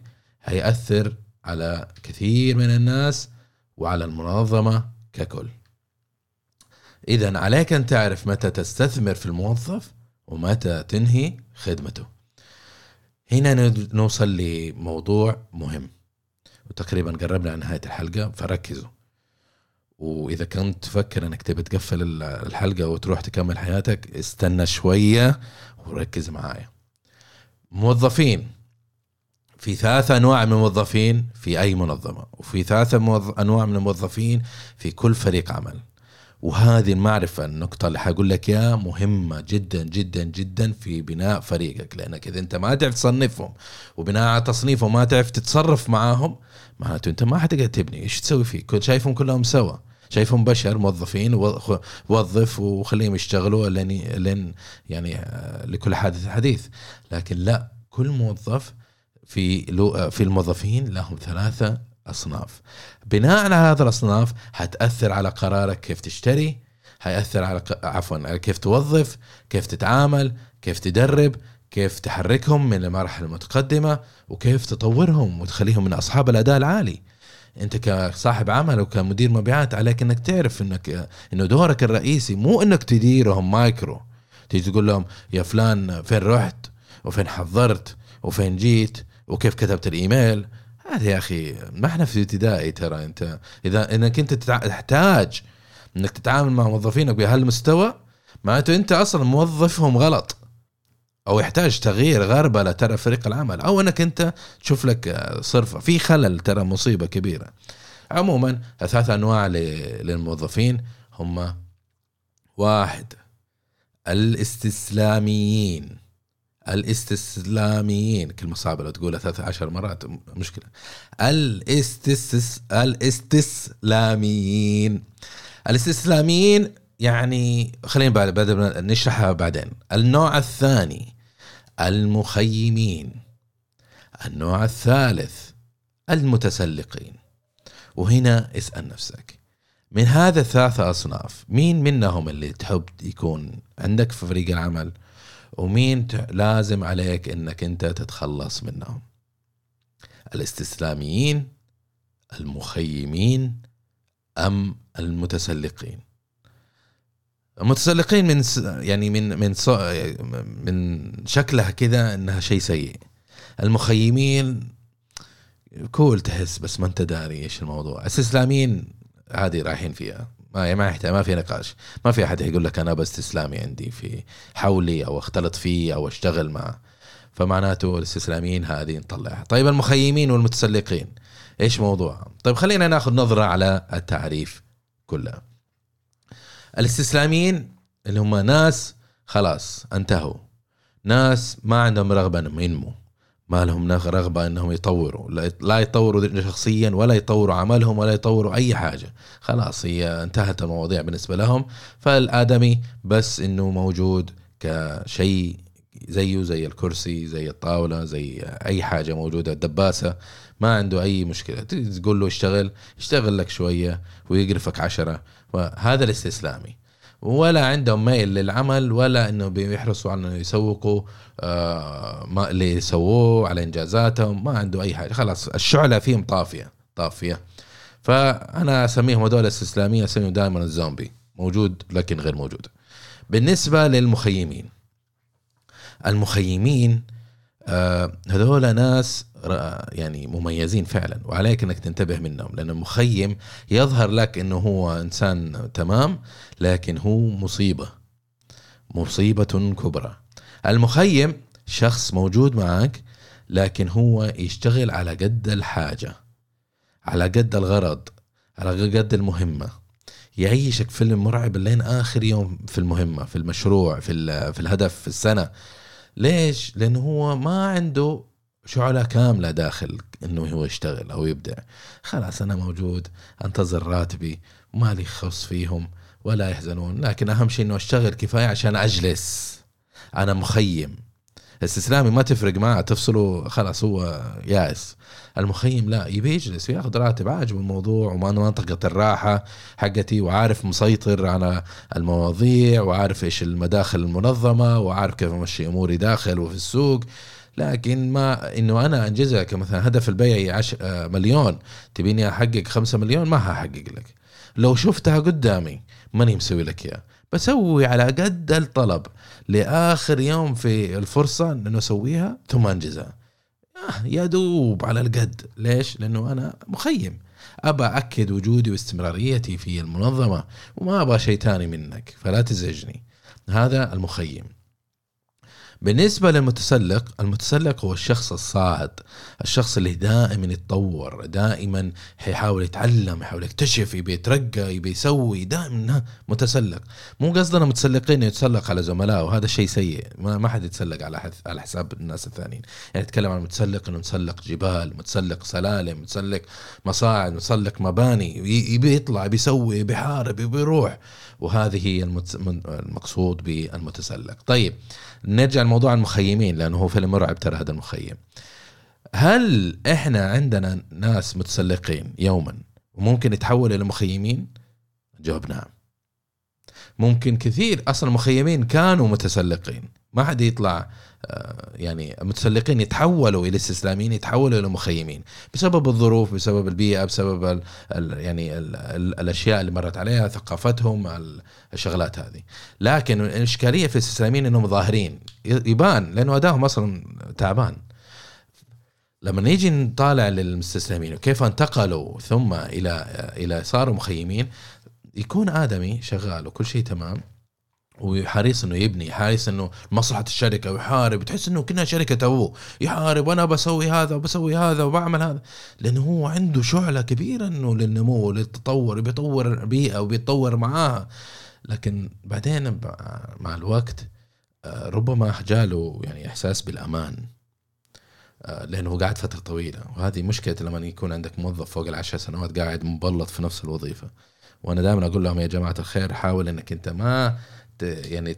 هيأثر على كثير من الناس وعلى المنظمة ككل. اذا عليك أن تعرف متى تستثمر في الموظف ومتى تنهي خدمته. هنا نوصل لموضوع مهم وتقريبا قربنا عن نهايه الحلقة فركزوا وإذا كنت تفكر أنك تبي تقفل الحلقة وتروح تكمل حياتك استنى شوية وركز معايا موظفين في ثلاث أنواع من الموظفين في أي منظمة وفي ثلاث أنواع من الموظفين في كل فريق عمل. وهذه المعرفة النقطة اللي حقول لك إياها مهمة جدا جدا جدا في بناء فريقك لأنك إذا أنت ما تعرف تصنفهم وبناء على تصنيفهم ما تعرف تتصرف معاهم معناته أنت ما حتقدر تبني. إيش تسوي فيه كنت شايفهم كلهم سوا. شايفهم بشر موظفين وظف وخليهم يشتغلوا لين لين يعني آه، لكل حادث حديث. لكن لا كل موظف في في الموظفين لهم ثلاثة أصناف. بناء على هذا الأصناف حتأثر على قرارك كيف تشتري حيأثر على عفوا على كيف توظف كيف تتعامل كيف تدرب كيف تحركهم من المراحل المتقدمة وكيف تطورهم وتخليهم من أصحاب الأداء العالي. أنت كصاحب عمل وكمدير مبيعات عليك إنك تعرف إنك إنه دورك الرئيسي مو إنك تديرهم مايكرو. تيجي تقول لهم يا فلان فين رحت؟ وفين حضرت؟ وفين جيت؟ وكيف كتبت الإيميل؟ هذا يا أخي ما إحنا في ابتدائي ترى أنت. إذا إنك أنت تحتاج إنك تتعامل مع موظفينك بهالمستوى معناته أنت أصلا موظفهم غلط. أو يحتاج تغيير غربله ترى فريق العمل. أو إنك أنت تشوف لك صرفة. في خلل ترى مصيبة كبيرة. عموما ثلاث أنواع للموظفين هم واحد الاستسلاميين. الاستسلاميين كلمة صعبة لو تقولها 13 مرات مشكلة. الاستس الاستسلاميين. الاستسلاميين يعني خلينا بعد نشرحها بعدين. النوع الثاني المخيمين. النوع الثالث المتسلقين. وهنا اسأل نفسك من هذا الثلاثة أصناف مين منهم اللي تحب يكون عندك في فريق العمل؟ ومين لازم عليك إنك أنت تتخلص منهم. الاستسلاميين المخيمين أم المتسلقين. المتسلقين من يعني من من من شكلها كذا إنها شيء سيء. المخيمين كول تحس بس ما أنت داري إيش الموضوع. الاستسلاميين عادي رايحين فيها. ما ما يحتاج ما في نقاش. ما في أحد يقول لك أنا باستسلامي عندي في حولي أو أختلط فيه أو أشتغل معه فمعناته الاستسلاميين هذه نطلعها. طيب المخيمين والمتسلقين إيش موضوع طيب خلينا ناخذ نظرة على التعريف كله. الاستسلاميين اللي هم ناس خلاص انتهوا. ناس ما عندهم رغبة إنهم ينمو. ما لهم رغبة إنهم يطوروا. لا يطوروا شخصيا ولا يطوروا عملهم ولا يطوروا أي حاجة. خلاص هي انتهت المواضيع بالنسبة لهم. فالآدمي بس إنه موجود كشيء زيه زي الكرسي زي الطاولة زي أي حاجة موجودة. الدباسة ما عنده أي مشكلة. تقول له اشتغل يشتغل لك شوية ويقرفك عشرة. وهذا الاستسلامي. ولا عندهم ميل للعمل ولا إنه بيحرصوا على إنه يسوقوا آه ما اللي يسووه على إنجازاتهم ما عنده أي حاجة. خلاص الشعلة فيهم طافية طافية. فأنا أسميهم هذول الاستسلاميه أسميهم دائما الزومبي. موجود لكن غير موجود. بالنسبة للمخيمين. المخيمين هذول ناس يعني مميزين فعلا وعليك إنك تنتبه منهم لأن المخيم يظهر لك إنه هو إنسان تمام لكن هو مصيبة مصيبة كبرى. المخيم شخص موجود معك لكن هو يشتغل على قد الحاجة على قد الغرض على قد المهمة. يعيشك فيلم مرعب لين آخر يوم في المهمة في المشروع في, في الهدف في السنة. ليش؟ لأنه هو ما عنده شعلة كاملة داخل إنه هو يشتغل أو يبدع. خلاص أنا موجود أنتظر راتبي ما لي خص فيهم ولا يحزنون. لكن أهم شيء إنه أشتغل كفاية عشان أجلس. أنا مخيم. الاستسلامي ما تفرق معه تفصله خلاص هو يائس. المخيم لا يبي يجلس وياخذ راتب عاجب الموضوع وما منطقة الراحة حقتي وعارف مسيطر على المواضيع وعارف إيش المداخل المنظمة وعارف كيف أمشي أموري داخل وفي السوق. لكن ما إنه أنا أنجزها كمثلا هدف البيعي عش... آه، مليون تبيني أحقق خمسة مليون؟ ما هحقق لك. لو شفتها قدامي ماني مسوي لك اياها بسوي على قد الطلب لآخر يوم في الفرصة إنه أسويها ثم أنجزها. آه يا دوب على القد. ليش؟ لأنه أنا مخيم. أبى اكد وجودي واستمراريتي في المنظمة وما أبغى شيء ثاني منك فلا تزعجني. هذا المخيم. بالنسبة للمتسلق المتسلق هو الشخص الصاعد الشخص اللي دائما يتطور دائما يحاول يتعلم يحاول يكتشف يبي يترقى يبي يسوي دائما متسلق. مو قصدنا متسلقين يتسلق على زملائه وهذا شيء سيء. ما, حد يتسلق على على حساب الناس الثانيين. يعني نتكلم عن متسلق إنه متسلق جبال متسلق سلالم متسلق مصاعد متسلق مباني. يبي يطلع يبي يسوي يبي يحارب يبي يروح. وهذه هي المقصود بالمتسلق. طيب نرجع لموضوع المخيمين لأنه هو فيلم مرعب ترى هذا المخيم. هل إحنا عندنا ناس متسلقين يوما وممكن يتحولوا إلى مخيمين؟ جواب نعم. ممكن كثير. أصلا المخيمين كانوا متسلقين. ما حد يطلع آه، يعني متسلقين يتحولوا إلى استسلاميين يتحولوا إلى مخيمين. بسبب الظروف بسبب البيئة بسبب ال ال يعني ال ال الأشياء اللي مرت عليها ثقافتهم الشغلات هذه. لكن الإشكالية في الاستسلاميين إنهم ظاهرين. يبان لأنه ادائهم أصلا تعبان. لما نيجي نطالع للمستسلمين وكيف انتقلوا ثم إلى إلى صاروا مخيمين يكون آدمي شغال وكل شيء تمام وحريص إنه يبني حريص إنه مصلحة الشركة ويحارب تحس إنه كنا شركة ابوه يحارب وأنا بسوي هذا وبسوي هذا وبعمل هذا لأنه هو عنده شعلة كبيرة إنه للنمو وللتطور بيطور بيئة وبيتطور معاها. لكن بعدين مع الوقت آه، ربما جاله يعني إحساس بالأمان آه، لأنه قاعد فترة طويلة وهذه مشكلة لما يكون عندك موظف فوق العشر سنوات قاعد مبلط في نفس الوظيفة. وأنا دائما أقول لهم يا جماعة الخير حاول إنك أنت ما يعني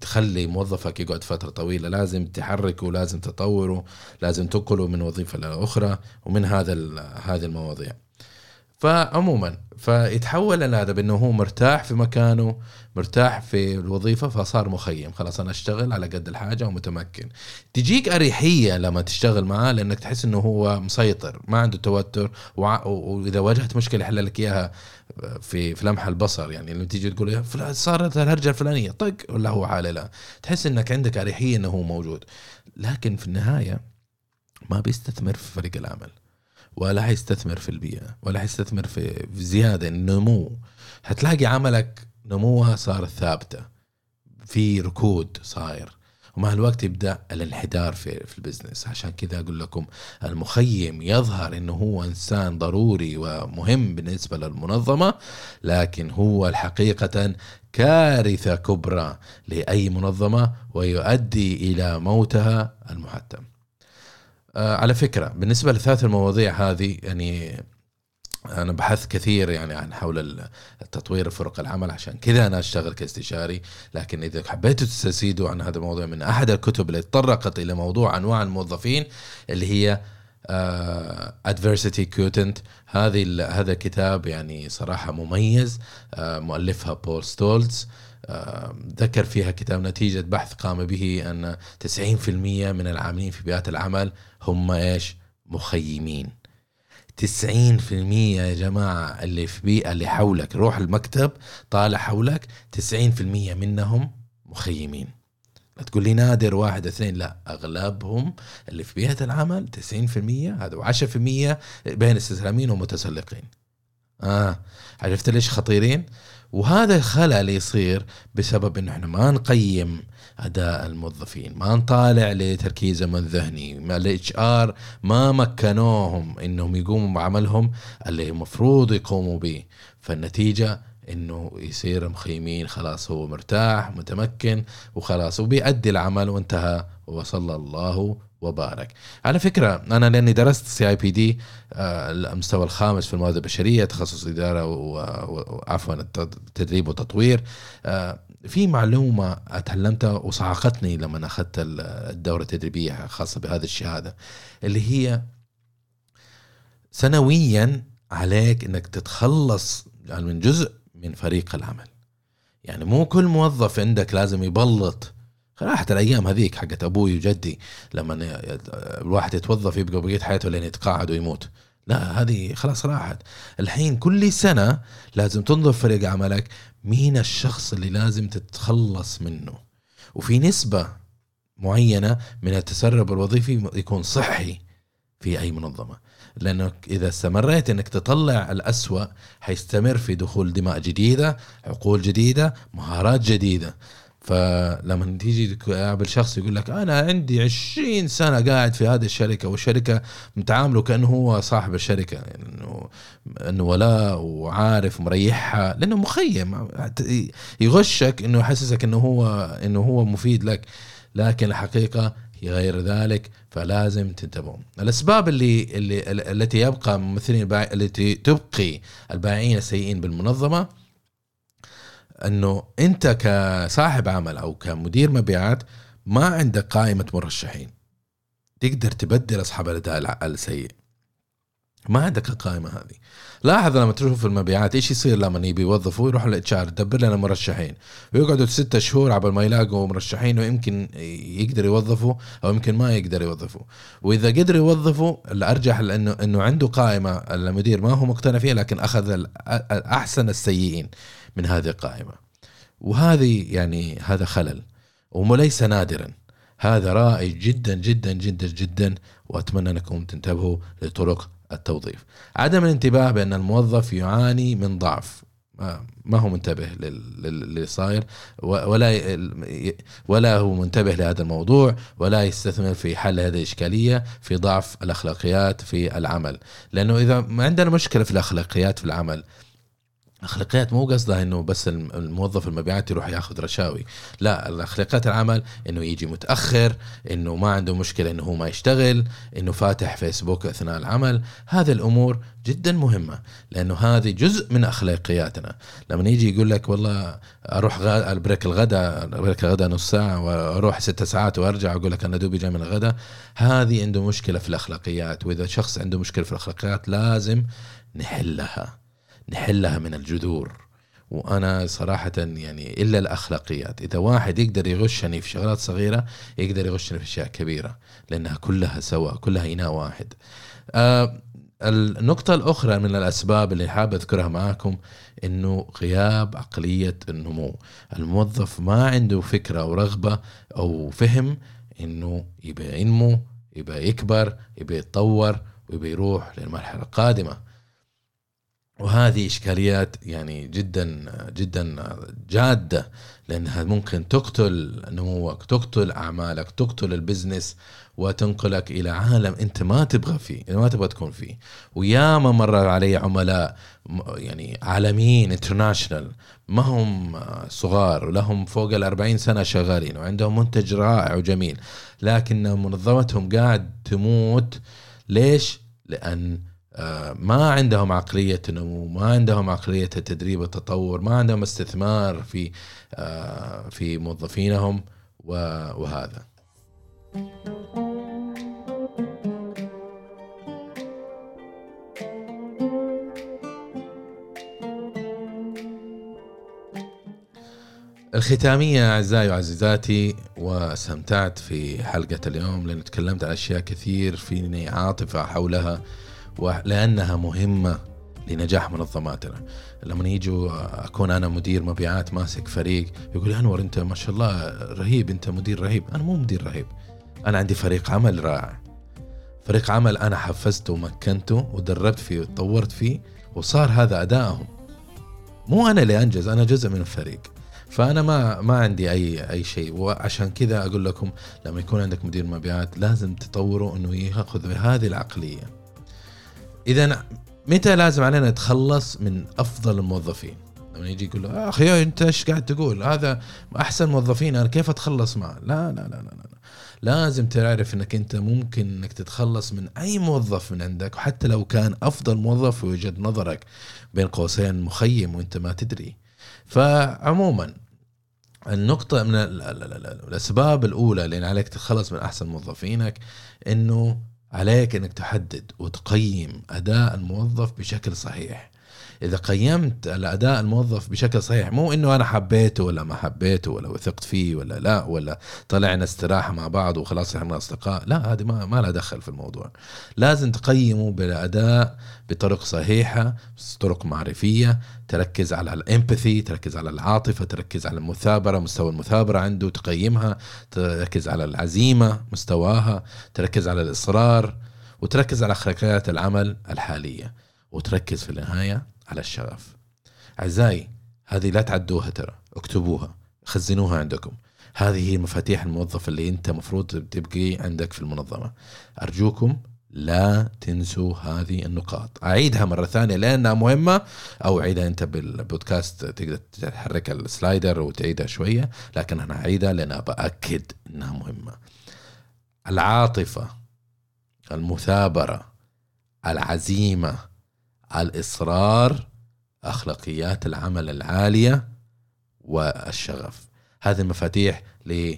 تخلي موظفك يقعد فترة طويلة. لازم تحركه لازم تطوره لازم تنقله من وظيفة لاخرى ومن هذا هذه المواضيع. فعموما فيتحول هذا بانه هو مرتاح في مكانه مرتاح في الوظيفة فصار مخيم. خلاص أنا أشتغل على قد الحاجة ومتمكن. تجيك أريحية لما تشتغل معاه لأنك تحس إنه هو مسيطر ما عنده توتر وإذا واجهت مشكلة يحل لك إياها. في في لمح البصر يعني لما تيجي تقول صارت الهرجة الفلانية. طق ولا هو حاله لا. تحس إنك عندك أريحية إنه هو موجود. لكن في النهاية ما بيستثمر في فريق العمل ولا حيستثمر في البيئة ولا حيستثمر في زيادة النمو. هتلاقي عملك نموها صارت ثابتة في ركود صاير. ومع الوقت يبدأ الانحدار في في البزنس. عشان كذا أقول لكم المخيم يظهر إنه هو إنسان ضروري ومهم بالنسبة للمنظمة لكن هو الحقيقة كارثة كبرى لأي منظمة ويؤدي إلى موتها المحتم. آه، على فكرة بالنسبة لثلاث المواضيع هذه يعني أنا بحثت كثير يعني عن حول التطوير فرق العمل عشان كذا أنا أشتغل كاستشاري. لكن إذا حبيتوا تستزيدوا عن هذا الموضوع من أحد الكتب اللي تطرقت إلى موضوع أنواع الموظفين اللي هي adversity uh, quotient هذه هذا الكتاب يعني صراحة مميز uh, مؤلفها بول ستولز ذكر فيها كتاب نتيجة بحث قام به أن 90% من العاملين في بيئات العمل هم إيش؟ مخيمين. 90% يا جماعة اللي في بيئة اللي حولك. روح المكتب طالع حولك 90% منهم مخيمين. لا تقول لي نادر واحد اثنين. لا أغلبهم اللي في بيئة العمل 90% هذا و10% بين استسلامين ومتسلقين. آه عرفت ليش خطيرين؟ وهذا الخلل يصير بسبب انه إحنا ما نقيم أداء الموظفين. ما نطالع لتركيزهم الذهني ما ال HR ما مكنوهم إنهم يقوموا بعملهم اللي المفروض يقوموا به. فالنتيجة إنه يصير مخيمين. خلاص هو مرتاح متمكن وخلاص وبيأدي العمل وانتهى. وصلى الله وبارك. على فكرة أنا لأني درست CIPD المستوى الخامس في الموارد البشرية تخصص إدارة وعفوا التدريب والتطوير آه، في معلومة أتعلمتها وصعقتني لما أخذت الدورة التدريبية خاصة بهذه الشهادة اللي هي سنويا عليك أنك تتخلص يعني من جزء من فريق العمل. يعني مو كل موظف عندك لازم يبلط. راحت الأيام هذيك حقت أبوي وجدي لما الواحد يتوظف يبقى بقية حياته لين يتقاعد ويموت. لا هذه خلاص راحت. الحين كل سنة لازم تنظر فريق عملك مين الشخص اللي لازم تتخلص منه. وفي نسبة معينة من التسرب الوظيفي يكون صحي في أي منظمة. لأنك إذا استمريت إنك تطلع الأسوأ حيستمر في دخول دماء جديدة عقول جديدة مهارات جديدة. فلما تيجي تقابل شخص يقول لك أنا عندي 20 سنة قاعد في هذه الشركة والشركة متعامله كأنه هو صاحب الشركة يعني إنه إنه ولاء وعارف مريحها لأنه مخيم. يغشك إنه يحسسك إنه هو إنه هو مفيد لك لكن الحقيقة هي غير ذلك فلازم تنتبهوا. الأسباب اللي اللي التي يبقى ممثلين التي تبقي البائعين السيئين بالمنظمة انه انت كصاحب عمل أو كمدير مبيعات ما عندك قائمة مرشحين. تقدر تبدل أصحاب الأداء السيء. ما عندك القائمة هذه. لاحظ لما تشوف في المبيعات إيش يصير لما يبي يوظفوا؟ يروحوا للاتش ار دبر لنا مرشحين. ويقعدوا ستة شهور عبال ما يلاقوا مرشحين ويمكن يقدر يوظفوا أو يمكن ما يقدر يوظفوا. وإذا قدر يوظفوا الأرجح لأنه إنه عنده قائمة المدير ما هو مقتنع فيها لكن أخذ أحسن السيئين. من هذه القائمة. وهذه يعني هذا خلل. وليس نادرا. هذا رائج جدا جدا جدا جدا. وأتمنى أنكم تنتبهوا لطرق التوظيف. عدم الانتباه بأن الموظف يعاني من ضعف. ما هو منتبه للي صاير. ولا ولا هو منتبه لهذا الموضوع. ولا يستثمر في حل هذه الإشكالية في ضعف الأخلاقيات في العمل. لأنه إذا عندنا مشكلة في الأخلاقيات في العمل اخلاقيات مو قصدها إنه بس الموظف المبيعات يروح ياخذ رشاوي. لا الأخلاقيات العمل إنه يجي متأخر إنه ما عنده مشكلة إنه هو ما يشتغل إنه فاتح فيسبوك أثناء العمل. هذه الأمور جدا مهمة لأنه هذه جزء من أخلاقياتنا. لما يجي يقول لك والله أروح break الغداء break الغداء نص ساعة وأروح ست ساعات وأرجع أقول لك أنا دوبي جاي من الغداء هذه عنده مشكلة في الأخلاقيات. وإذا شخص عنده مشكلة في الأخلاقيات لازم نحلها. نحلها من الجذور. وأنا صراحة يعني إلا الأخلاقيات إذا واحد يقدر يغشني في شغلات صغيرة يقدر يغشني في أشياء كبيرة لأنها كلها سوا كلها إناء واحد. آه النقطة الأخرى من الأسباب اللي حاب أذكرها معاكم إنه غياب عقلية النمو. الموظف ما عنده فكرة أو رغبة أو فهم إنه يبقى ينمو يبقى يكبر يبقى يتطور ويبقى يروح للمرحلة القادمة. وهذه إشكاليات يعني جدا جدا جادة لأنها ممكن تقتل نموك تقتل أعمالك تقتل ال business وتنقلك إلى عالم أنت ما تبغى فيه ما تبغى تكون فيه وياما مر علي عملاء يعني عالميين international ما هم صغار ولهم فوق الأربعين سنة شغالين وعندهم منتج رائع وجميل لكن منظمتهم قاعد تموت ليش؟ لأن ما عندهم عقلية النمو ما عندهم عقلية التدريب والتطور ما عندهم استثمار في آه، في موظفينهم وهذا. الختامية أعزائي وعزيزاتي واستمتعت في حلقة اليوم لأن تكلمت عن أشياء كثير فيني عاطفة حولها. ولأنها مهمة لنجاح منظماتنا. لما يجوا أكون أنا مدير مبيعات ماسك فريق يقول أنور أنت ما شاء الله رهيب أنت مدير رهيب. أنا مو مدير رهيب. أنا عندي فريق عمل رائع. فريق عمل أنا حفزته ومكنته ودربت فيه وتطورت فيه وصار هذا أدائهم. مو أنا اللي أنجز أنا جزء من الفريق. فأنا ما ما عندي أي أي شيء. وعشان كذا أقول لكم لما يكون عندك مدير مبيعات لازم تطوره إنه يأخذ بهذه العقلية. إذا متى لازم علينا نتخلص من أفضل الموظفين؟ لما يجي يقول له أخي أنت إيش قاعد تقول؟ هذا أحسن موظفين أنا كيف أتخلص معه؟ لا لا لا لا, لا. لازم تعرف إنك أنت ممكن إنك تتخلص من أي موظف من عندك وحتى لو كان أفضل موظف في وجهه نظرك بين قوسين مخيم وأنت ما تدري. فعموما النقطة من الأسباب الأولى اللي عليك تتخلص من أحسن موظفينك إنه عليك إنك تحدد وتقيم أداء الموظف بشكل صحيح. إذا قيمت الأداء الموظف بشكل صحيح مو إنه أنا حبيته ولا ما حبيته ولا وثقت فيه ولا لا ولا طلعنا استراحة مع بعض وخلاص إحنا أصدقاء لا هذه ما, ما لها دخل في الموضوع. لازم تقيمه بالأداء بطرق صحيحة طرق معرفية تركز على الإمباثي تركز على العاطفة تركز على المثابرة مستوى المثابرة عنده تقيمها تركز على العزيمة مستواها تركز على الإصرار وتركز على اخلاقيات العمل الحالية وتركز في النهاية على الشغف. أعزائي هذه لا تعدوها ترى اكتبوها خزنوها عندكم. هذه هي مفاتيح الموظف اللي أنت مفروض تبقي عندك في المنظمة. أرجوكم لا تنسوا هذه النقاط. أعيدها مرة ثانية لأنها مهمة أو أعيدها أنت بالبودكاست تقدر تحرك السلايدر وتعيدها شوية لكن أنا أعيدها لأن بأكد أنها مهمة. العاطفة المثابرة العزيمة الإصرار أخلاقيات العمل العالية والشغف. هذه المفاتيح ل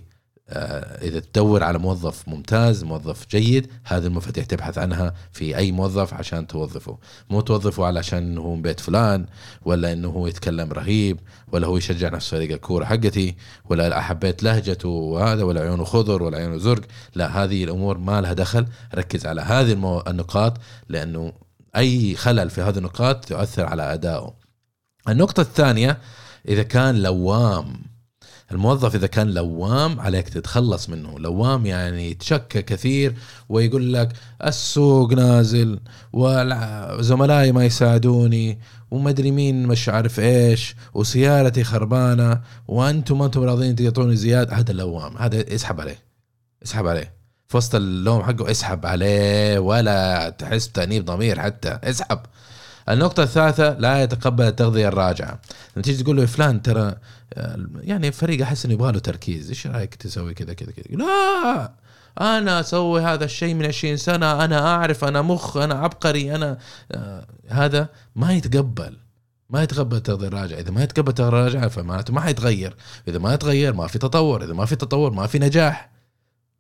آه، إذا تدور على موظف ممتاز موظف جيد هذه المفاتيح تبحث عنها في أي موظف عشان توظفه. مو توظفه علشان هو من بيت فلان ولا إنه هو يتكلم رهيب ولا هو يشجع نفس فريق الكورة حقتي ولا حبيت لهجته وهذا ولا عيونه خضر ولا عيونه زرق. لا هذه الأمور ما لها دخل. ركز على هذه النقاط لأنه أي خلل في هذه النقاط تؤثر على أدائه. النقطة الثانية إذا كان لوام الموظف إذا كان لوام عليك تتخلص منه. لوام يعني يتشكى كثير ويقول لك السوق نازل وزملائي ما يساعدوني وما أدري مين مش عارف إيش وسيارتي خربانة وأنتم ما أنتم راضيين تعطوني زيادة. هذا لوام. هذا اسحب عليه. اسحب عليه. في وسط اللوم حقه اسحب عليه ولا تحس بتأنيب ضمير حتى اسحب. النقطة الثالثة لا يتقبل التغذية الراجعة. لما تيجي تقول له فلان ترى يعني فريق أحس إنه يبغى له تركيز إيش رأيك تسوي كذا كذا كذا؟ لا أنا أسوي هذا الشيء من 20 سنة أنا أعرف أنا مخ أنا عبقري أنا آه هذا ما يتقبل ما يتقبل التغذية الراجعة. إذا ما يتقبل التغذية الراجعة فمعناته ما حيتغير. إذا ما يتغير ما في تطور. إذا ما في تطور ما في نجاح.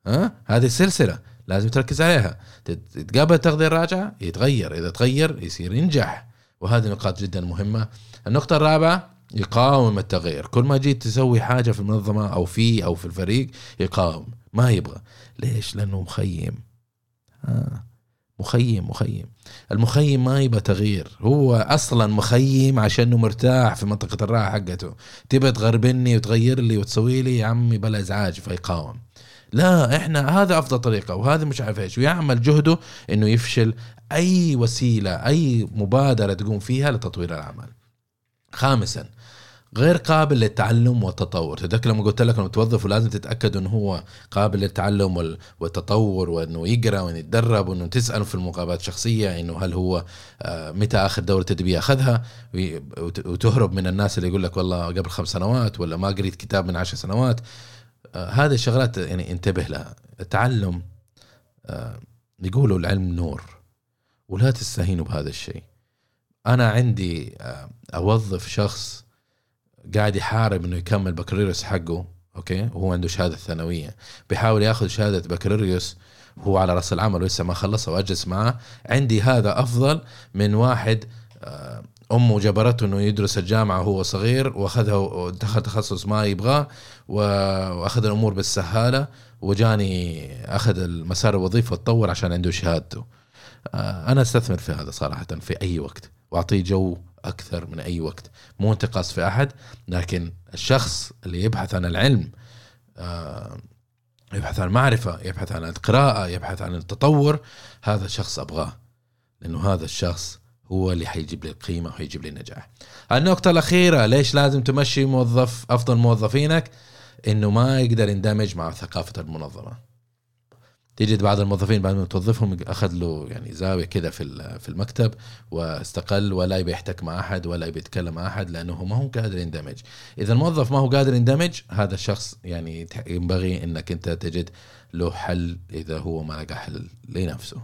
ها؟ هذه السلسله لازم تركز عليها. تتقابل التغذية الراجعة يتغير إذا تغير يصير ينجح. وهذه نقاط جدا مهمة. النقطة الرابعة يقاوم التغير كل ما جيت تسوي حاجة في المنظمة أو في أو في الفريق يقاوم. ما يبغى. ليش؟ لأنه مخيم. آه. مخيم مخيم. المخيم ما يبغى تغيير. هو أصلا مخيم عشانه مرتاح في منطقة الراحة حقته. تبى تغربني وتغير لي وتسوي لي يا عمي بلا إزعاج فيقاوم. لا إحنا هذا أفضل طريقة وهذا مش عارف إيش. ويعمل جهده إنه يفشل أي وسيلة أي مبادرة تقوم فيها لتطوير العمل. خامسا غير قابل للتعلم والتطور. تذكر لما قلت لك إنه توظف ولازم تتأكد إنه هو قابل للتعلم والتطور وإنه يقرأ وإنه يتدرب وإنه تسأله في المقابلات الشخصية إنه هل هو آه، متى آخر دورة تدريبيه اخذها وتهرب من الناس اللي يقول لك والله قبل خمس سنوات ولا ما قريت كتاب من عشر سنوات. هذه الشغلات يعني انتبه لها. التعلم آه، يقولوا العلم نور ولا تستهينوا بهذا الشيء. أنا عندي أوظف شخص قاعد يحارب إنه يكمل بكالوريوس حقه أوكي؟ وهو عنده شهادة ثانوية. بيحاول ياخذ شهادة بكالوريوس هو على رأس العمل ولسه ما خلصها وأجلس معاه عندي هذا أفضل من واحد آه، امه جبرته إنه يدرس الجامعة وهو صغير وأخذها ودخل تخصص ما يبغاه وأخذ الأمور بالسهالة وجاني أخذ المسار الوظيفي وتطور عشان عنده شهادته. آه، أنا أستثمر في هذا صراحة في أي وقت وأعطيه جو أكثر من أي وقت. مو انتقاص في أحد لكن الشخص اللي يبحث عن العلم آه، يبحث عن المعرفة يبحث عن القراءة يبحث عن التطور هذا الشخص أبغاه لأنه هذا الشخص هو اللي حيجيب لي القيمة وحيجيب لي النجاح النقطة الأخيرة ليش لازم تمشي موظف أفضل موظفينك؟ إنه ما يقدر يندمج مع ثقافة المنظمة. تجد بعض الموظفين بعد ما توظفهم أخذ له يعني زاوية كذا في في المكتب واستقل ولا يبي يحتك مع أحد ولا يبي يتكلم مع أحد لأنه ما هو قادر يندمج. إذا الموظف ما هو قادر يندمج هذا الشخص يعني ينبغي إنك أنت تجد له حل إذا هو ما لقى حل لنفسه.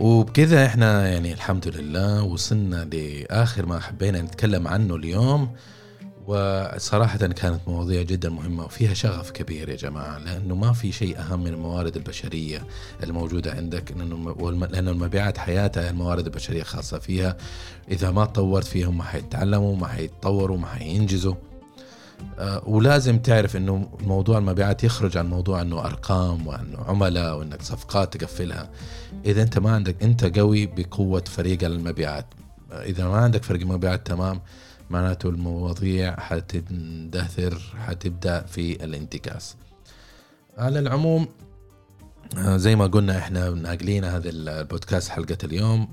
وبكذا إحنا يعني الحمد لله وصلنا لآخر ما حبينا نتكلم عنه اليوم. وصراحة كانت مواضيع جدا مهمة وفيها شغف كبير يا جماعة لأنه ما في شيء أهم من الموارد البشرية الموجودة عندك لأنه لأن المبيعات حياتها الموارد البشرية خاصة فيها. إذا ما تطورت فيهم ما حيتعلموا ما حيتطوروا ما حينجزوا. ولازم تعرف إنه موضوع المبيعات يخرج عن موضوع إنه أرقام وإنه عملاء وإنك صفقات تقفلها. إذا أنت ما عندك أنت قوي بقوة فريق المبيعات. إذا ما عندك فريق مبيعات تمام معناته المواضيع حتندثر حتبدأ في الانتكاس. على العموم آه، زي ما قلنا إحنا ناقلين هذا البودكاست حلقة اليوم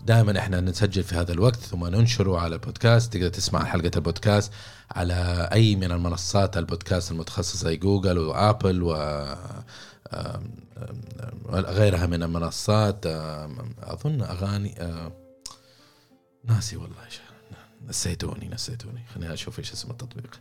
ودائما إحنا نسجل في هذا الوقت ثم ننشره على البودكاست تقدر تسمع حلقة البودكاست على أي من المنصات البودكاست المتخصصة زي جوجل وآبل و غيرها من المنصات. أظن أغاني ناسي والله نسيتوني نسيتوني. خليني أشوف إيش اسم التطبيق.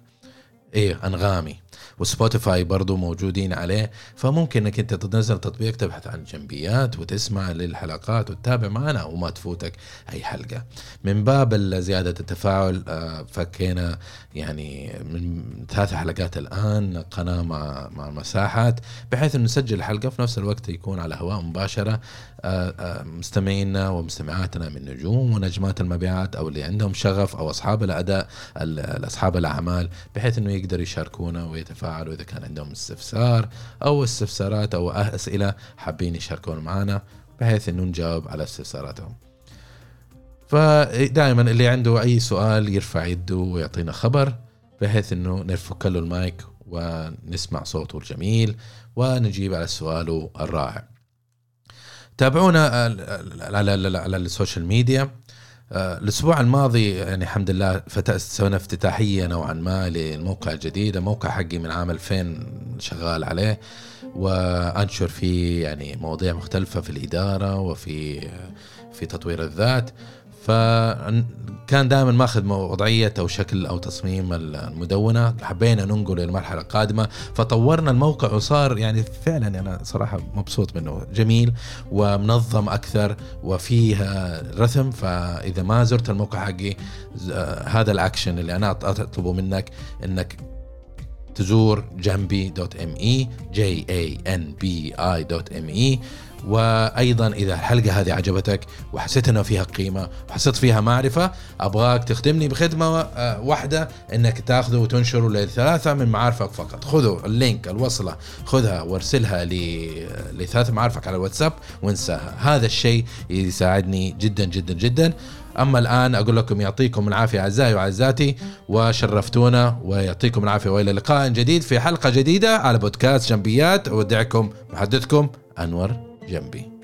إيه أنغامي. وسبوتيفاي برضو موجودين عليه فممكن إنك أنت تنزل تطبيق تبحث عن جنبيات وتسمع للحلقات وتتابع معنا وما تفوتك أي حلقة. من باب زيادة التفاعل آه، فكينا يعني من ثلاث حلقات الآن قناة مع مع مساحات بحيث إنه نسجل الحلقة في نفس الوقت يكون على هواء مباشرة آه، آه، مستمعينا ومستمعاتنا من نجوم ونجمات المبيعات أو اللي عندهم شغف أو أصحاب الأداء اصحاب الأعمال بحيث إنه يقدروا يشاركونا ويتفاعلوا. إذا كان عندهم استفسار أو استفسارات أو أسئلة حابين يشاركون معنا بحيث انه نجاوب على استفساراتهم. فدائما اللي عنده أي سؤال يرفع يده ويعطينا خبر بحيث إنه نفك له المايك ونسمع صوته الجميل ونجيب على سؤاله الرائع. تابعونا على ال social media الأسبوع الماضي يعني الحمد لله سوينا افتتاحية نوعا ما للموقع الجديد الموقع حقي من عام 2000 شغال عليه وأنشر فيه يعني مواضيع مختلفة في الإدارة وفي في تطوير الذات. فكان دائما ماخذ وضعيه أو شكل أو تصميم المدونة. حبينا ننقل للمرحله القادمة. فطورنا الموقع وصار يعني فعلا أنا صراحة مبسوط منه. جميل ومنظم أكثر وفيه rhythm. فإذا ما زرت الموقع حقي هذا الأكشن اللي أنا أطلبه منك إنك تزور جنبي dot M E J A N B I dot M E وأيضا إذا الحلقة هذه عجبتك وحسيت إنه فيها قيمة وحسيت فيها معرفة أبغاك تخدمني بخدمة آه، واحدة إنك تاخذه وتنشره لثلاثة من معارفك فقط. خذوا اللينك الوصلة خذها وارسلها لثلاثة معارفك على الواتساب وانساها. هذا الشيء يساعدني جدا جدا جدا. أما الآن أقول لكم يعطيكم العافية أعزائي وعزاتي وشرفتونا ويعطيكم العافية وإلى لقاء جديد في حلقة جديدة على بودكاست جنبيات. أودعكم محدثكم أنور جنبي.